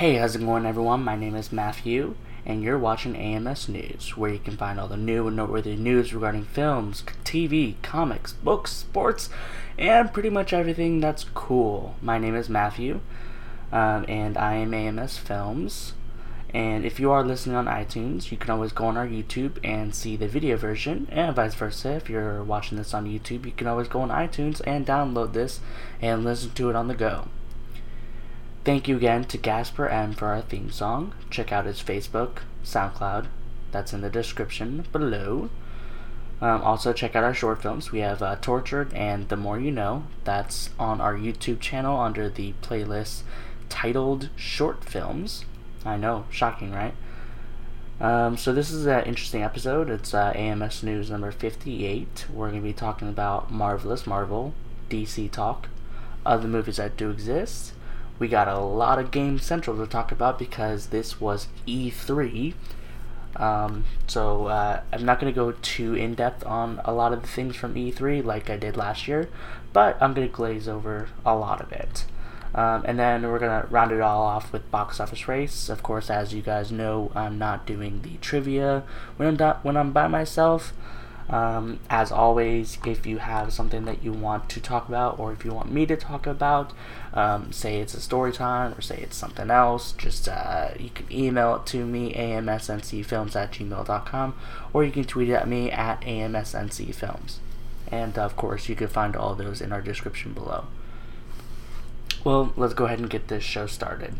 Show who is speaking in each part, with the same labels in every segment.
Speaker 1: Hey, how's it going, everyone? My name is Matthew, and you're watching AMS News, where you can find all the new and noteworthy news regarding films, TV, comics, books, sports, and pretty much everything that's cool. My name is Matthew, um, and I am AMS Films. And if you are listening on iTunes, you can always go on our YouTube and see the video version, and vice versa. If you're watching this on YouTube, you can always go on iTunes and download this and listen to it on the go. Thank you again to Gasper M for our theme song. Check out his Facebook, SoundCloud, that's in the description below. Um, also, check out our short films. We have uh, Tortured and The More You Know. That's on our YouTube channel under the playlist titled Short Films. I know, shocking, right? Um, so this is an interesting episode. It's uh, AMS News number 58. We're going to be talking about Marvelous Marvel, DC Talk, other movies that do exist. We got a lot of Game Central to talk about because this was E3. Um, so uh, I'm not going to go too in depth on a lot of the things from E3 like I did last year, but I'm going to glaze over a lot of it. Um, and then we're going to round it all off with box office race. Of course, as you guys know, I'm not doing the trivia when I'm, do- when I'm by myself. Um, as always, if you have something that you want to talk about, or if you want me to talk about, um, say it's a story time, or say it's something else, just uh, you can email it to me, amsncfilms at gmail.com, or you can tweet at me at amsncfilms. And of course, you can find all those in our description below. Well, let's go ahead and get this show started.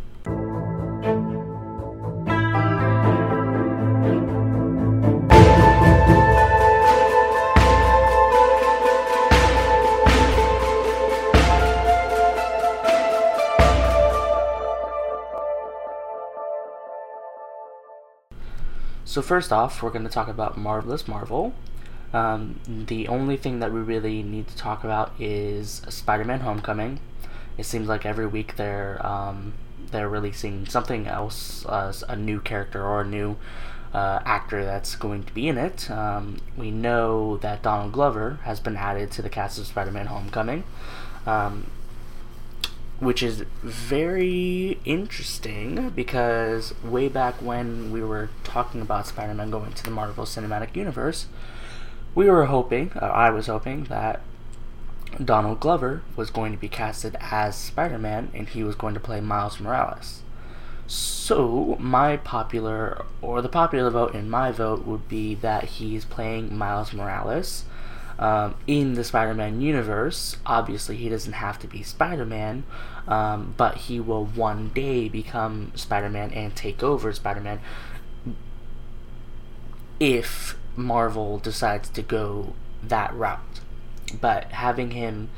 Speaker 1: So first off, we're going to talk about Marvelous Marvel. Um, the only thing that we really need to talk about is Spider-Man: Homecoming. It seems like every week they're um, they're releasing something else, uh, a new character or a new uh, actor that's going to be in it. Um, we know that Donald Glover has been added to the cast of Spider-Man: Homecoming. Um, which is very interesting because way back when we were talking about Spider Man going to the Marvel Cinematic Universe, we were hoping, uh, I was hoping, that Donald Glover was going to be casted as Spider Man and he was going to play Miles Morales. So, my popular, or the popular vote in my vote would be that he's playing Miles Morales um, in the Spider Man universe. Obviously, he doesn't have to be Spider Man, um, but he will one day become Spider Man and take over Spider Man if Marvel decides to go that route. But having him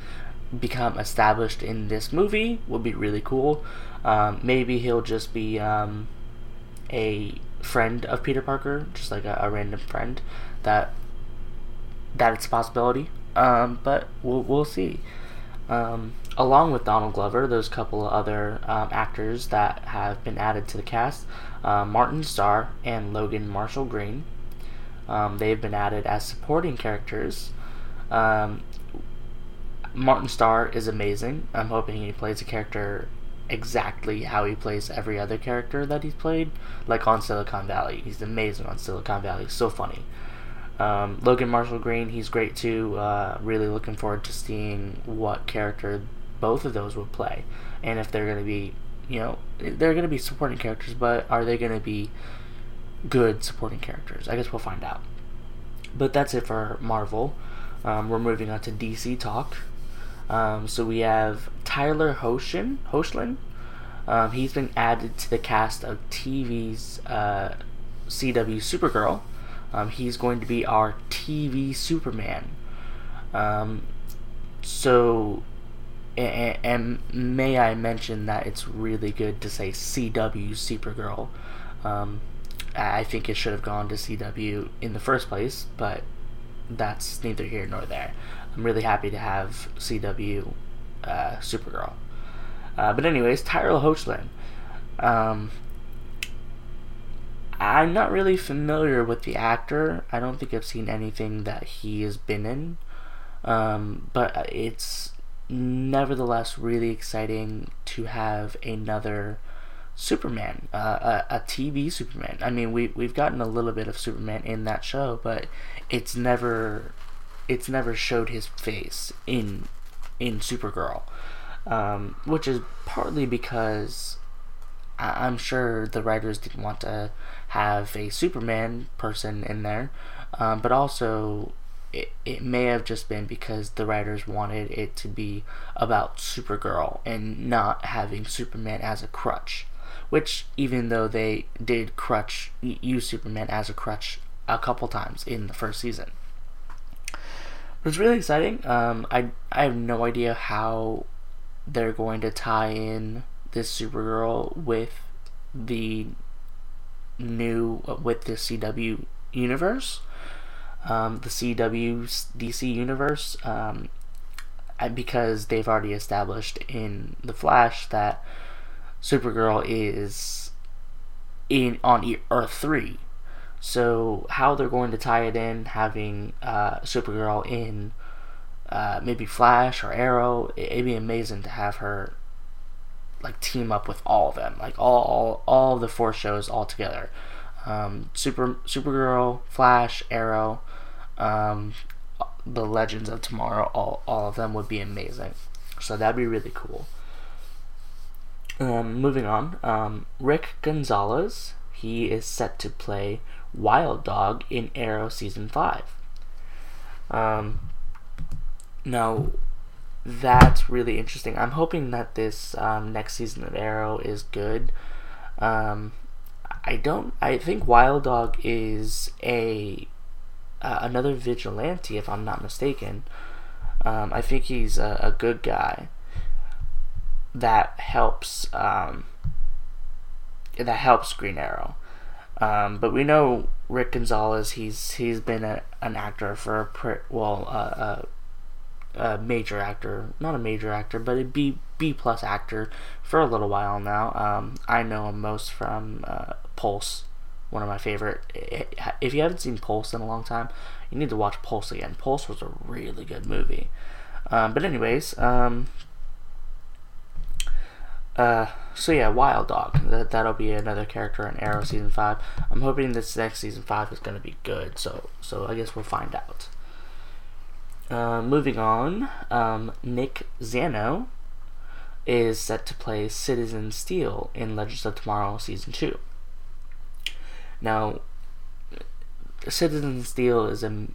Speaker 1: become established in this movie would be really cool. Um, maybe he'll just be um, a friend of Peter Parker, just like a, a random friend that that it's a possibility. Um, but we'll we'll see. Um, along with Donald Glover, there's a couple of other um, actors that have been added to the cast. Uh, Martin Starr and Logan Marshall Green. Um, they've been added as supporting characters. Um, Martin Starr is amazing. I'm hoping he plays a character exactly how he plays every other character that he's played, like on Silicon Valley. He's amazing on Silicon Valley. So funny. Um, Logan Marshall Green, he's great too. Uh, really looking forward to seeing what character both of those would play, and if they're going to be, you know, they're going to be supporting characters, but are they going to be good supporting characters? I guess we'll find out. But that's it for Marvel. Um, we're moving on to DC talk. Um, so we have Tyler Hoechlin. Hoechlin. Um, he's been added to the cast of TV's uh, CW Supergirl. Um, he's going to be our TV Superman. Um, so, and, and, may I mention that it's really good to say CW Supergirl. Um, I think it should have gone to CW in the first place, but that's neither here nor there. I'm really happy to have CW uh, Supergirl. Uh, but anyways, Tyler Hoechlin. Um, I'm not really familiar with the actor. I don't think I've seen anything that he has been in. Um, but it's nevertheless really exciting to have another Superman, uh, a, a TV Superman. I mean, we we've gotten a little bit of Superman in that show, but it's never it's never showed his face in in Supergirl, um, which is partly because I, am sure the writers didn't want to have a Superman person in there, um, but also it, it may have just been because the writers wanted it to be about Supergirl and not having Superman as a crutch. Which, even though they did crutch use Superman as a crutch a couple times in the first season, but it's really exciting. Um, I I have no idea how they're going to tie in this Supergirl with the new with the CW universe, um, the CW DC universe, um, because they've already established in the Flash that Supergirl is in on Earth three. So how they're going to tie it in, having uh, Supergirl in uh, maybe Flash or Arrow, it'd be amazing to have her like team up with all of them, like all all, all the four shows all together. Um, Super Supergirl, Flash, Arrow, um, the Legends of Tomorrow, all all of them would be amazing. So that'd be really cool. Um, moving on, um, Rick Gonzalez, he is set to play Wild Dog in Arrow season five. Um, now, that's really interesting. I'm hoping that this um, next season of Arrow is good. Um, I don't. I think Wild Dog is a uh, another vigilante, if I'm not mistaken. Um, I think he's a, a, good guy that helps. Um, that helps Green Arrow. Um, but we know Rick Gonzalez. He's he's been a, an actor for a well uh, a major actor, not a major actor, but a B B plus actor for a little while now. Um, I know him most from uh, Pulse, one of my favorite. If you haven't seen Pulse in a long time, you need to watch Pulse again. Pulse was a really good movie. Um, but anyways, um, uh, so yeah, Wild Dog. That that'll be another character in Arrow season five. I'm hoping this next season five is to be good. So so I guess we'll find out. Uh, moving on, um, Nick Zano is set to play Citizen Steel in Legends of Tomorrow Season 2. Now, Citizen Steel is a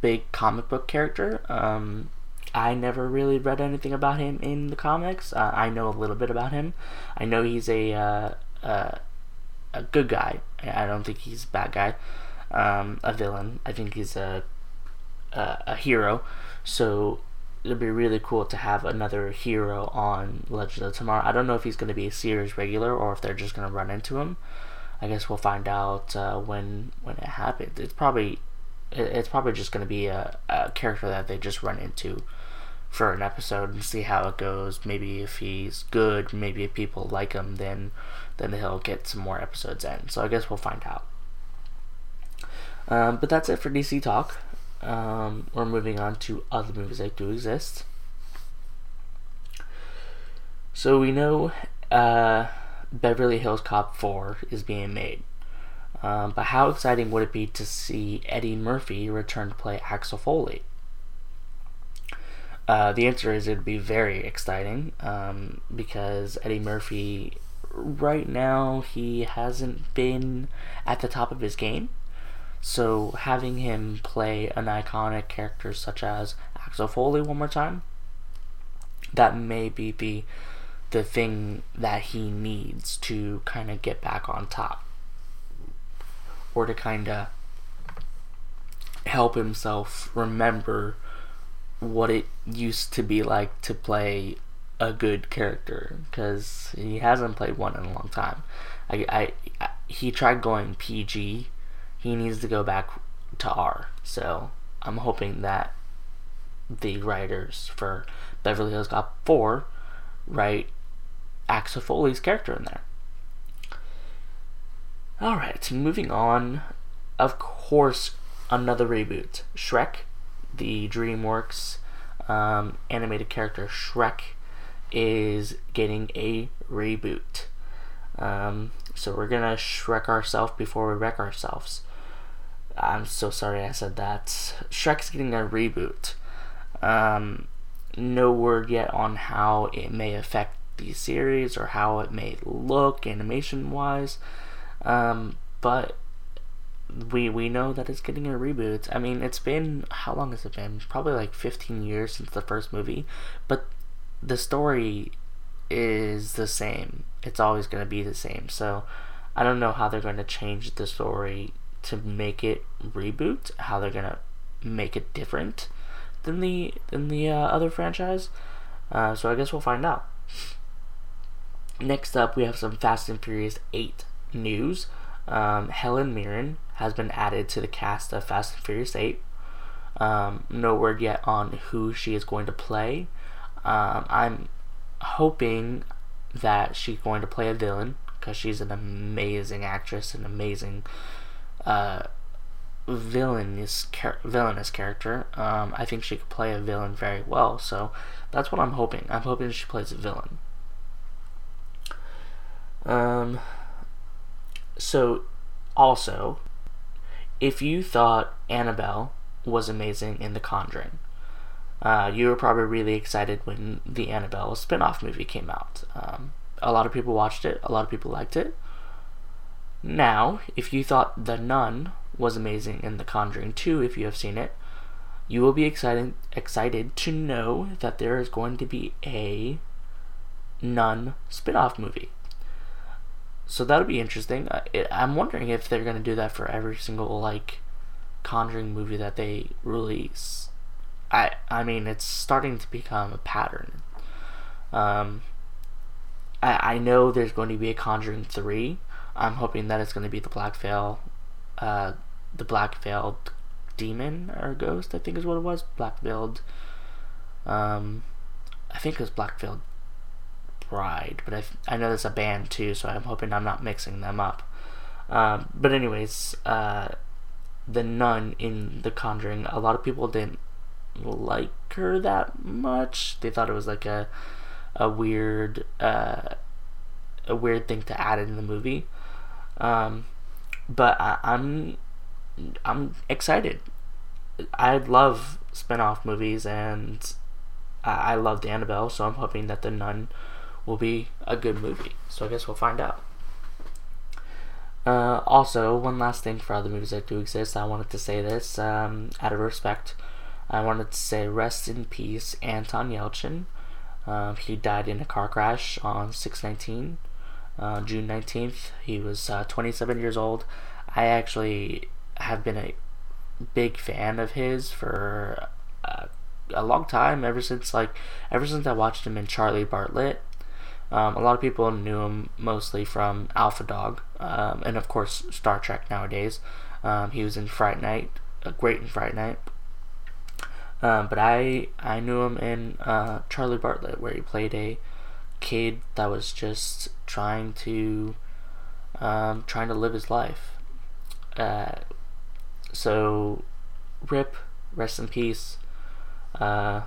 Speaker 1: big comic book character. Um, I never really read anything about him in the comics. Uh, I know a little bit about him. I know he's a uh, uh, a good guy. I don't think he's a bad guy. Um, a villain. I think he's a uh, a hero. So it'd be really cool to have another hero on Legends of Tomorrow. I don't know if he's going to be a series regular or if they're just going to run into him. I guess we'll find out uh, when when it happens. It's probably it's probably just going to be a, a character that they just run into for an episode and see how it goes. Maybe if he's good, maybe if people like him, then then he'll get some more episodes in. So I guess we'll find out. Um, but that's it for DC talk um, we're moving on to other movies that do exist. So we know uh, Beverly Hills Cop 4 is being made. Um, but how exciting would it be to see Eddie Murphy return to play Axel Foley? Uh, the answer is it'd be very exciting um, because Eddie Murphy, right now, he hasn't been at the top of his game. So having him play an iconic character such as Axel Foley one more time, that may be the the thing that he needs to kind of get back on top, or to kind of help himself remember what it used to be like to play a good character because he hasn't played one in a long time. I, I, I he tried going PG he needs to go back to R. So I'm hoping that the writers for Beverly Hills Cop 4 write Axel Foley's character in there. Alright, moving on. Of course, another reboot. Shrek, the DreamWorks um, animated character Shrek, is getting a reboot. Um, so we're gonna Shrek ourselves before we wreck ourselves. I'm so sorry I said that. Shrek's getting a reboot. Um, no word yet on how it may affect the series or how it may look animation wise. Um, but we we know that it's getting a reboot. I mean, it's been how long has it been? Probably like 15 years since the first movie, but the story is the same. It's always going to be the same. So, I don't know how they're going to change the story to make it reboot, how they're to make it different than the than the uh, other franchise. Uh, so I guess we'll find out. Next up, we have some Fast and Furious 8 news. Um, Helen Mirren has been added to the cast of Fast and Furious 8. Um, no word yet on who she is going to play. Um, I'm hoping that she's going to play a villain because she's an amazing actress, an amazing uh, villainous char- villainous character. Um, I think she could play a villain very well. So that's what I'm hoping. I'm hoping she plays a villain. Um. So, also, if you thought Annabelle was amazing in The Conjuring, uh, you were probably really excited when the Annabelle spin-off movie came out. Um, a lot of people watched it. A lot of people liked it. Now, if you thought The Nun was amazing in The Conjuring 2, if you have seen it, you will be excited excited to know that there is going to be a Nun spin-off movie. So that'll be interesting. I'm wondering if they're going to do that for every single like Conjuring movie that they release. I I mean, it's starting to become a pattern. Um, I I know there's going to be a Conjuring three. I'm hoping that it's going to be the Black Veil, uh, the Black Veiled demon or ghost. I think is what it was. Black Veiled. Um, I think it was Black Veiled Bride, but I I know there's a band too, so I'm hoping I'm not mixing them up. Um, but anyways, uh, the nun in The Conjuring, a lot of people didn't like her that much. They thought it was like a a weird uh, a weird thing to add in the movie. Um, but I, I'm I'm excited. I love spin-off movies and I, I loved Annabelle, so I'm hoping that the Nun will be a good movie. So I guess we'll find out. Uh, also, one last thing for other movies that do exist, I wanted to say this um, out of respect. I wanted to say rest in peace, Anton Yelchin. Uh, he died in a car crash on 619, uh, June 19th. He was uh, 27 years old. I actually have been a big fan of his for uh, a long time, ever since like ever since I watched him in Charlie Bartlett. Um, a lot of people knew him mostly from Alpha Dog, um, and of course Star Trek nowadays. Um, he was in Fright Night, uh, great in Fright Night. Um, but I I knew him in uh, Charlie Bartlett, where he played a kid that was just trying to um, trying to live his life. Uh, so, rip, rest in peace. Uh,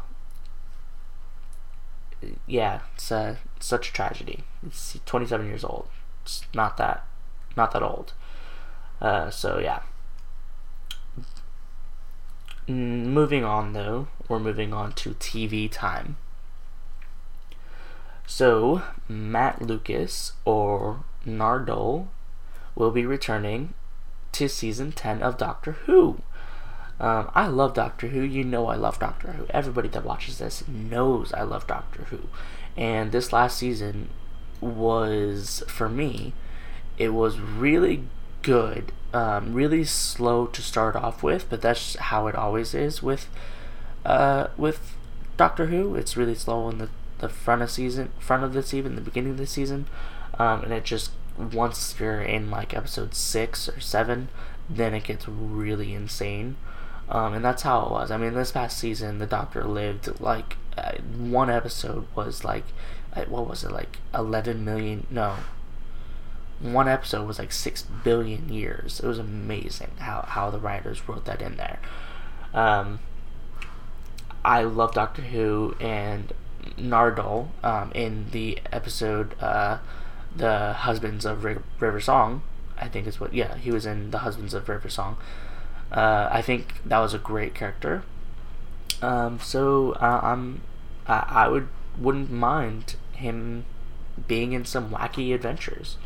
Speaker 1: yeah, it's uh, such a tragedy. He's 27 years old. It's not that, not that old. Uh, so yeah. Moving on though, we're moving on to TV time. So Matt Lucas or Nardole will be returning to season 10 of Doctor Who. Um, I love Doctor Who. You know I love Doctor Who. Everybody that watches this knows I love Doctor Who. And this last season was, for me, it was really good. Um, really slow to start off with, but that's how it always is with uh, with Doctor Who. It's really slow in the, the front of season, front of the season, the beginning of the season, um, and it just once you're in like episode six or seven, then it gets really insane. Um, and that's how it was. I mean, this past season, the Doctor lived like uh, one episode was like, uh, what was it, like 11 million? No. One episode was like 6 billion years. It was amazing how, how the writers wrote that in there. Um, I love Doctor Who and Nardole um, in the episode uh, the Husbands of River Song. I think is what. Yeah, he was in the Husbands of River Song. Uh, I think that was a great character. Um, so uh, I'm, I, I would wouldn't mind him being in some wacky adventures.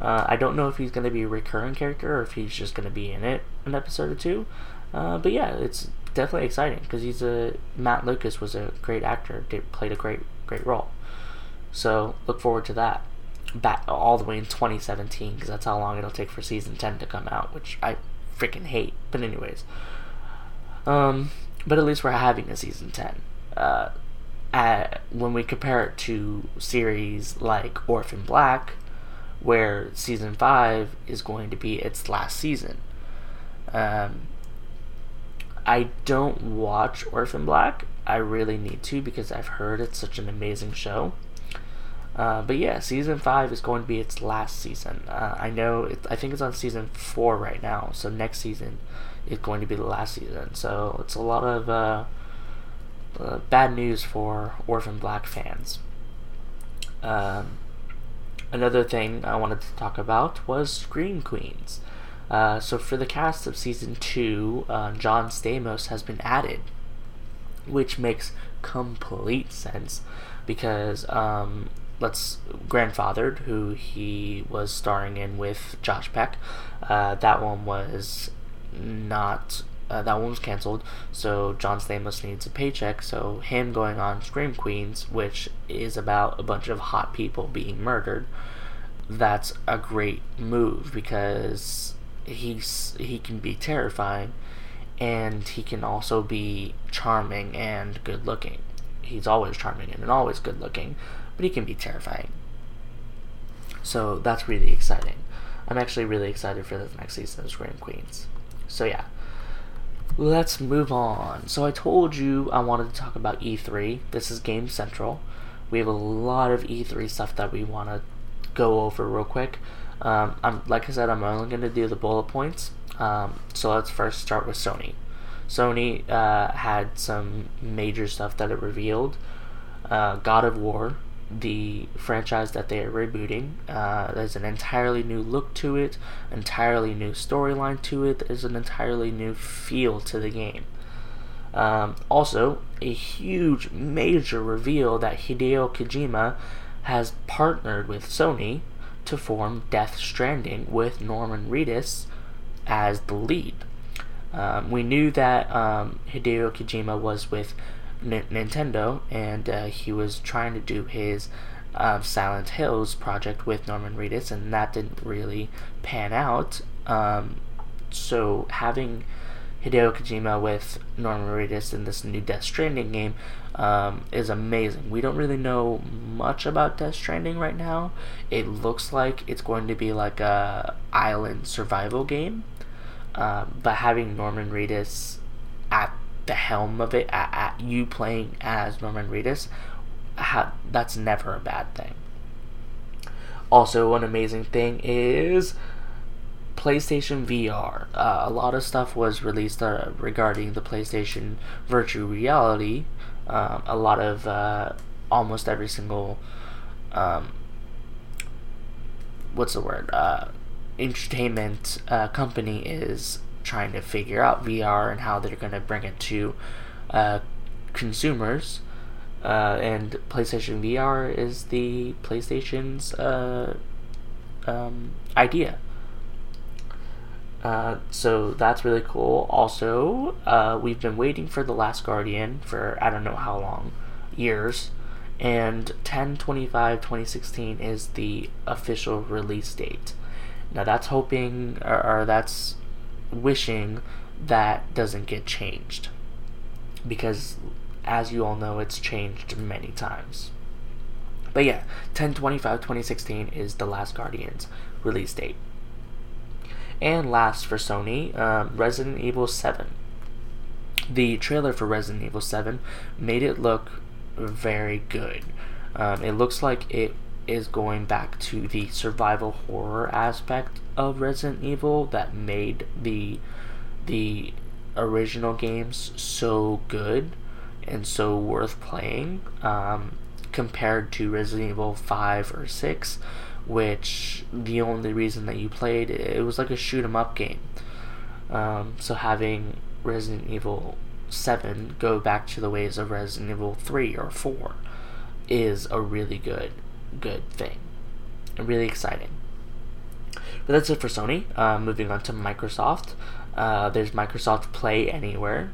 Speaker 1: Uh, I don't know if he's going to be a recurring character or if he's just going to be in it an episode or two. Uh, but yeah, it's definitely exciting because he's a Matt Lucas was a great actor, did, played a great great role. So look forward to that. Back all the way in 2017 because that's how long it'll take for season 10 to come out, which I freaking hate. But anyways, um, but at least we're having a season 10. Uh, at, when we compare it to series like Orphan Black, where season 5 is going to be its last season. Um, I don't watch Orphan Black. I really need to because I've heard it's such an amazing show. Uh, but yeah, season five is going to be its last season. Uh, I know. It, I think it's on season four right now. So next season is going to be the last season. So it's a lot of uh, uh bad news for Orphan Black fans. Um, another thing I wanted to talk about was Scream Queens. Uh, so for the cast of season two, uh, John Stamos has been added, which makes complete sense because um, let's grandfathered who he was starring in with Josh Peck. Uh, that one was not. Uh, that one was canceled, so John Stamos needs a paycheck. So him going on Scream Queens, which is about a bunch of hot people being murdered, that's a great move because he's he can be terrifying, and he can also be charming and good looking. He's always charming and always good looking, but he can be terrifying. So that's really exciting. I'm actually really excited for the next season of Scream Queens. So yeah. Let's move on. So I told you I wanted to talk about E3. This is Game Central. We have a lot of E3 stuff that we want to go over real quick. Um, I'm like I said, I'm only going to do the bullet points. Um, so let's first start with Sony. Sony uh, had some major stuff that it revealed. Uh, God of War the franchise that they are rebooting. Uh, there's an entirely new look to it, entirely new storyline to it. There's an entirely new feel to the game. Um, also, a huge, major reveal that Hideo Kojima has partnered with Sony to form Death Stranding with Norman Reedus as the lead. Um, we knew that um, Hideo Kojima was with N- Nintendo, and uh, he was trying to do his uh, Silent Hills project with Norman Reedus, and that didn't really pan out. Um, so having Hideo Kojima with Norman Reedus in this new Death Stranding game um, is amazing. We don't really know much about Death Stranding right now. It looks like it's going to be like a island survival game, uh, but having Norman Reedus at the helm of it, at, at you playing as Norman Reedus, ha, that's never a bad thing. Also, one amazing thing is PlayStation VR. Uh, a lot of stuff was released uh, regarding the PlayStation virtual reality. Um, a lot of uh, almost every single um, what's the word uh, entertainment uh, company is trying to figure out VR and how they're going to bring it to uh, consumers. And PlayStation VR is the PlayStation's um, idea. Uh, so that's really cool. Also, uh, we've been waiting for The Last Guardian for I don't know how long, years, and 10 25 2016 is the official release date. Now that's hoping, or, or that's wishing that doesn't get changed. Because, as you all know, it's changed many times. But yeah, 10 25 2016 is The Last Guardian's release date. And last for Sony, um, Resident Evil 7. The trailer for Resident Evil 7 made it look very good. Um, it looks like it is going back to the survival horror aspect of Resident Evil that made the the original games so good and so worth playing um, compared to Resident Evil 5 or 6 which the only reason that you played it was like a shoot 'em up game. Um, so having Resident Evil 7 go back to the ways of Resident Evil 3 or 4 is a really good good thing. Really exciting. But that's it for Sony. Uh, moving on to Microsoft. Uh, there's Microsoft Play Anywhere.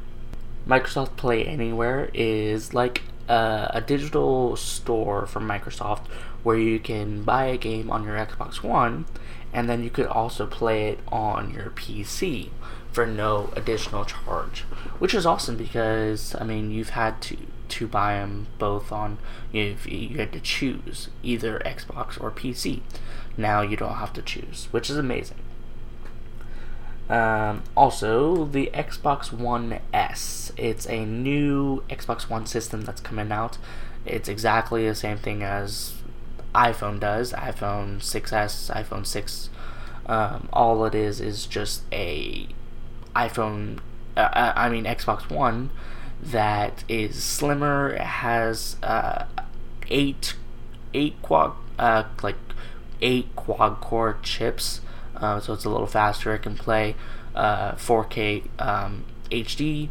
Speaker 1: Microsoft Play Anywhere is like a, a digital store from Microsoft where you can buy a game on your Xbox One and then you could also play it on your PC for no additional charge, which is awesome because I mean you've had to to buy them both on you've you had to choose either Xbox or PC. Now you don't have to choose, which is amazing. Um, also, the Xbox One S. It's a new Xbox One system that's coming out. It's exactly the same thing as iPhone does. iPhone 6s, iPhone 6. Um, all it is is just a iPhone. Uh, uh, I mean Xbox One that is slimmer. Has uh, eight eight quad uh, like eight quad core chips uh, so it's a little faster. It can play uh, 4K um, HD,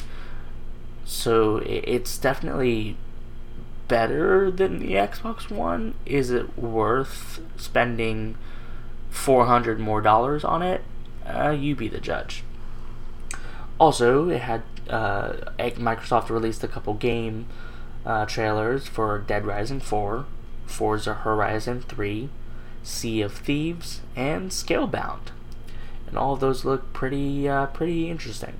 Speaker 1: so it's definitely better than the Xbox One. Is it worth spending 400 more dollars on it? Uh, you be the judge. Also, it had uh, Microsoft released a couple game uh, trailers for Dead Rising 4, Forza Horizon 3, Sea of Thieves, and Scalebound. And all of those look pretty uh, pretty interesting.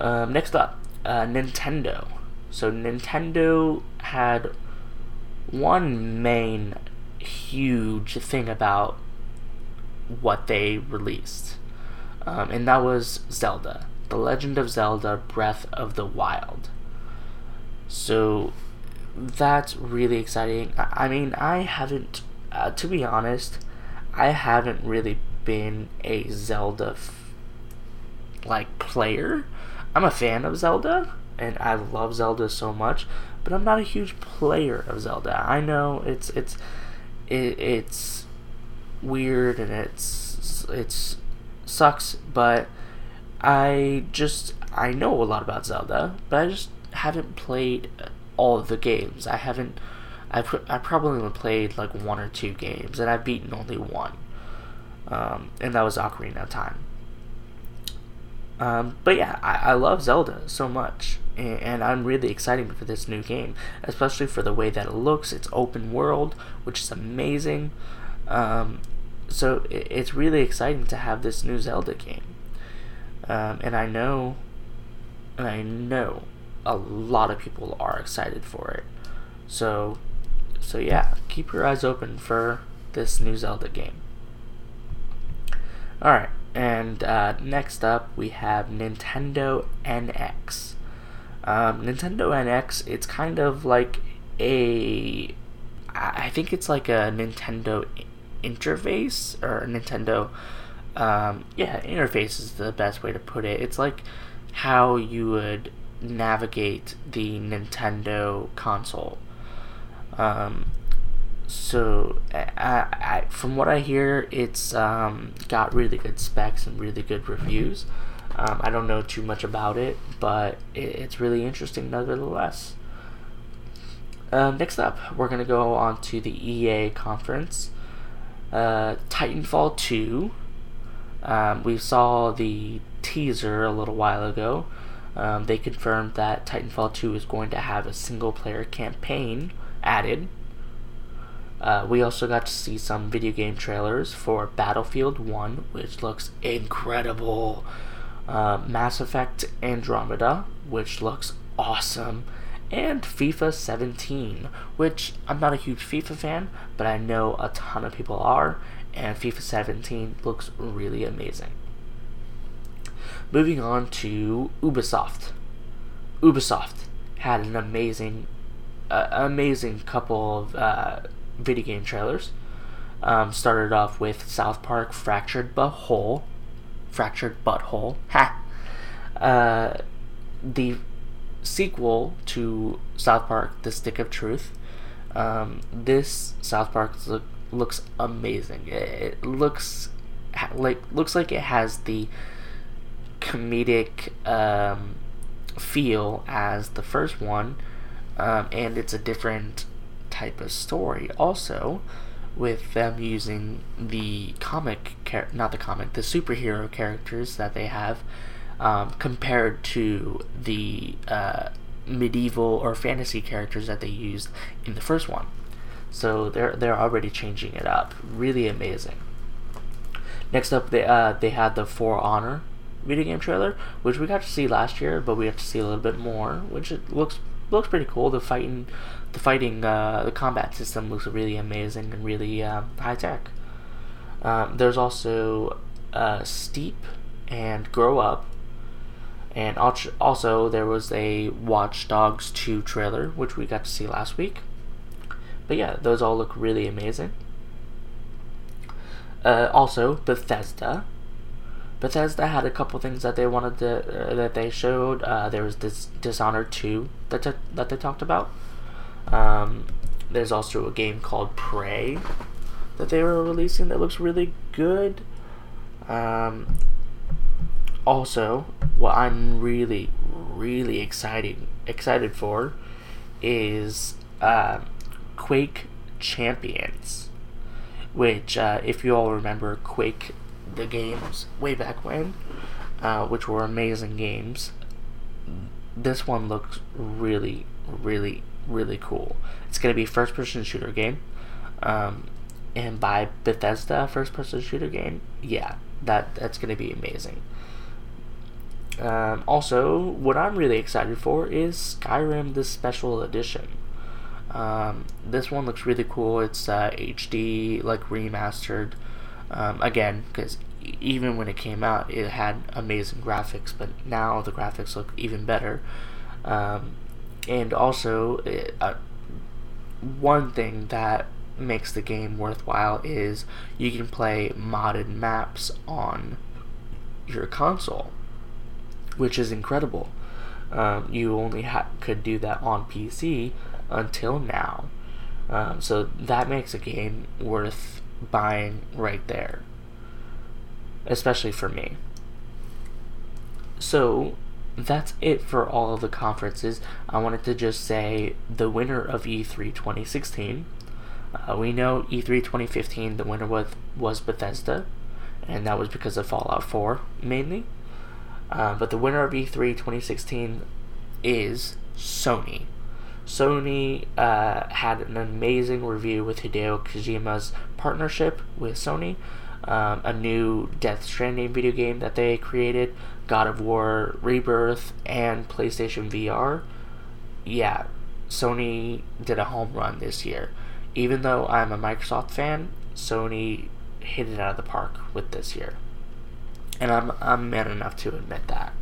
Speaker 1: Um, next up, uh, Nintendo. So Nintendo had one main huge thing about what they released, um, and that was Zelda, The Legend of Zelda: Breath of the Wild. So that's really exciting. I, I mean, I haven't uh, to be honest, I haven't really been a Zelda f- like player. I'm a fan of Zelda and I love Zelda so much, but I'm not a huge player of Zelda. I know it's it's it, it's weird and it's it's sucks, but I just I know a lot about Zelda, but I just haven't played all of the games. I haven't I pr- I probably only played like one or two games, and I've beaten only one, um, and that was Ocarina of Time. Um, but yeah, I, I love Zelda so much, and, I'm really excited for this new game, especially for the way that it looks. It's open world, which is amazing. Um, so it's really exciting to have this new Zelda game, um, and I know, and I know, a lot of people are excited for it. So so yeah, keep your eyes open for this new Zelda game. Alright, and uh, next up we have Nintendo NX. Um, Nintendo NX, it's kind of like a. I think it's like a Nintendo interface, or Nintendo. Um, yeah, interface is the best way to put it. It's like how you would navigate the Nintendo console. Um, so, I, I, from what I hear, it's um, got really good specs and really good reviews. Um, I don't know too much about it, but it, it's really interesting nevertheless. Uh, next up, we're going to go on to the EA conference. Uh, Titanfall 2. Um, we saw the teaser a little while ago. Um, they confirmed that Titanfall 2 is going to have a single player campaign added. Uh, we also got to see some video game trailers for Battlefield 1, which looks incredible. Uh, Mass Effect Andromeda, which looks awesome. And FIFA 17, which I'm not a huge FIFA fan, but I know a ton of people are, and FIFA 17 looks really amazing. Moving on to Ubisoft. Ubisoft had an amazing uh, amazing couple of uh, video game trailers. Um, started off with South Park Fractured Butthole. Fractured Butthole. Ha! Uh, the sequel to South Park The Stick of Truth. Um, this South Park look, looks amazing. It looks like looks like it has the comedic um, feel as the first one, um, and it's a different type of story also with them using the comic char- not the comic the superhero characters that they have um, compared to the uh, medieval or fantasy characters that they used in the first one. So they're they're already changing it up. Really amazing. Next up they uh, they had the For Honor video game trailer which we got to see last year but we have to see a little bit more which it looks looks pretty cool the fighting the fighting, uh, the combat system looks really amazing and really um, high tech. Um, there's also uh, Steep and Grow Up, and also there was a Watch Dogs 2 trailer, which we got to see last week. But yeah, those all look really amazing. Uh, also, Bethesda. Bethesda had a couple things that they wanted to uh, that they showed. Uh, there was this Dishonored 2 that t- that they talked about. Um, there's also a game called Prey that they were releasing that looks really good. Um, also, what I'm really, really excited excited for is uh, Quake Champions, which, uh, if you all remember, Quake the games way back when, uh, which were amazing games. This one looks really, really really cool. It's going to be first person shooter game. Um, and by Bethesda first person shooter game, yeah, that that's going to be amazing. Um, also, what I'm really excited for is Skyrim the Special Edition. Um, this one looks really cool. It's uh, HD, like remastered. Um, again, because even when it came out, it had amazing graphics, but now the graphics look even better. Um, and also uh, one thing that makes the game worthwhile is you can play modded maps on your console, which is incredible. Um, you only ha- could do that on PC until now. Um, so that makes a game worth buying right there, especially for me. So that's it for all of the conferences. I wanted to just say the winner of E3 2016. Uh, we know E3 2015, the winner was, was Bethesda, and that was because of Fallout 4 mainly. Uh, but the winner of E3 2016 is Sony. Sony uh, had an amazing review with Hideo Kojima's partnership with Sony, um, a new Death Stranding video game that they created, God of War Rebirth, and PlayStation VR, yeah, Sony did a home run this year. Even though I'm a Microsoft fan, Sony hit it out of the park with this year. And I'm, I'm man enough to admit that.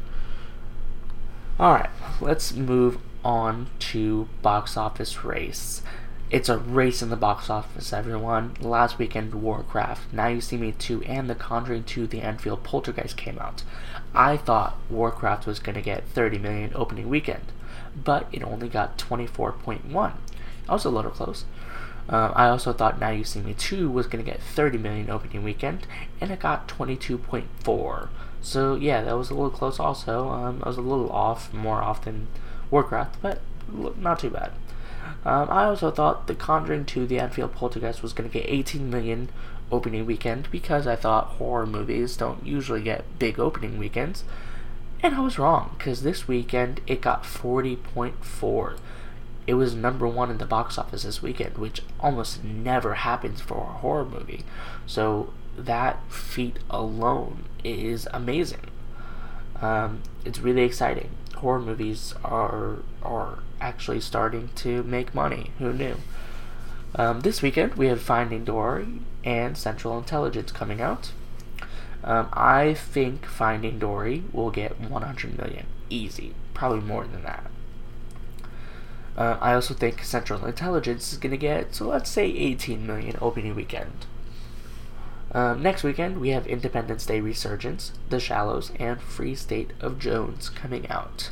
Speaker 1: Alright, let's move on to box office race. It's a race in the box office, everyone. Last weekend, Warcraft, Now You See Me 2, and The Conjuring 2, The Enfield Poltergeist came out. I thought Warcraft was going to get 30 million opening weekend, but it only got 24.1. I was a little close. Um, I also thought Now You See Me 2 was going to get 30 million opening weekend, and it got 22.4. So, yeah, that was a little close also. Um, I was a little off, more off than Warcraft, but not too bad. Um, I also thought The Conjuring 2 The Enfield Poltergeist was going to get 18 million opening weekend because I thought horror movies don't usually get big opening weekends. And I was wrong because this weekend it got 40.4. It was number one in the box office this weekend, which almost never happens for a horror movie. So that feat alone is amazing. Um, it's really exciting. Horror movies are are actually starting to make money. Who knew? Um, this weekend we have Finding Dory and Central Intelligence coming out. Um, I think Finding Dory will get 100 million, easy, probably more than that. Uh, I also think Central Intelligence is going to get, so let's say 18 million opening weekend. Um, next weekend, we have Independence Day Resurgence, The Shallows, and Free State of Jones coming out.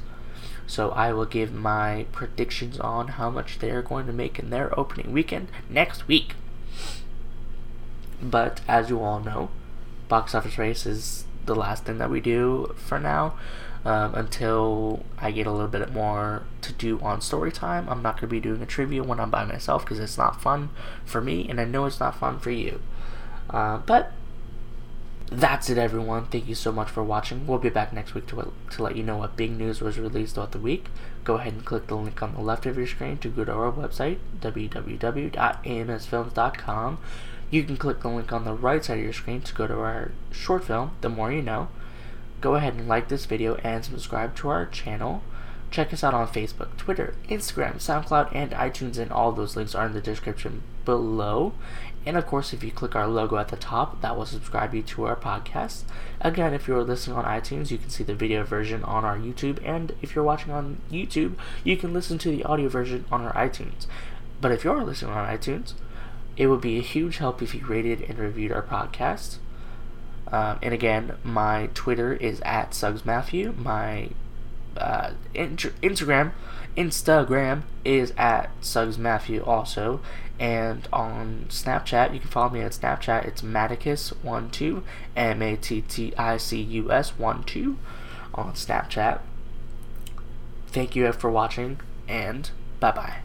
Speaker 1: So I will give my predictions on how much they're going to make in their opening weekend next week. But as you all know, box office race is the last thing that we do for now. Um, until I get a little bit more to do on story time. I'm not going to be doing a trivia when I'm by myself because it's not fun for me, and I know it's not fun for you. Uh, but that's it, everyone. Thank you so much for watching. We'll be back next week to, to let you know what big news was released throughout the week. Go ahead and click the link on the left of your screen to go to our website, www.amsfilms.com. You can click the link on the right side of your screen to go to our short film, The More You Know go ahead and like this video and subscribe to our channel. Check us out on Facebook, Twitter, Instagram, SoundCloud, and iTunes, and all those links are in the description below. And of course, if you click our logo at the top, that will subscribe you to our podcast. Again, if you're listening on iTunes, you can see the video version on our YouTube, and if you're watching on YouTube, you can listen to the audio version on our iTunes. But if you're listening on iTunes, it would be a huge help if you rated and reviewed our podcast. Um, and again, my Twitter is at SuggsMatthew. My uh, Instagram, Instagram is at SuggsMatthew also. And on Snapchat, you can follow me at Snapchat. It's Matticus12, M A T T I C U S 1 2 on Snapchat. Thank you for watching, and bye bye.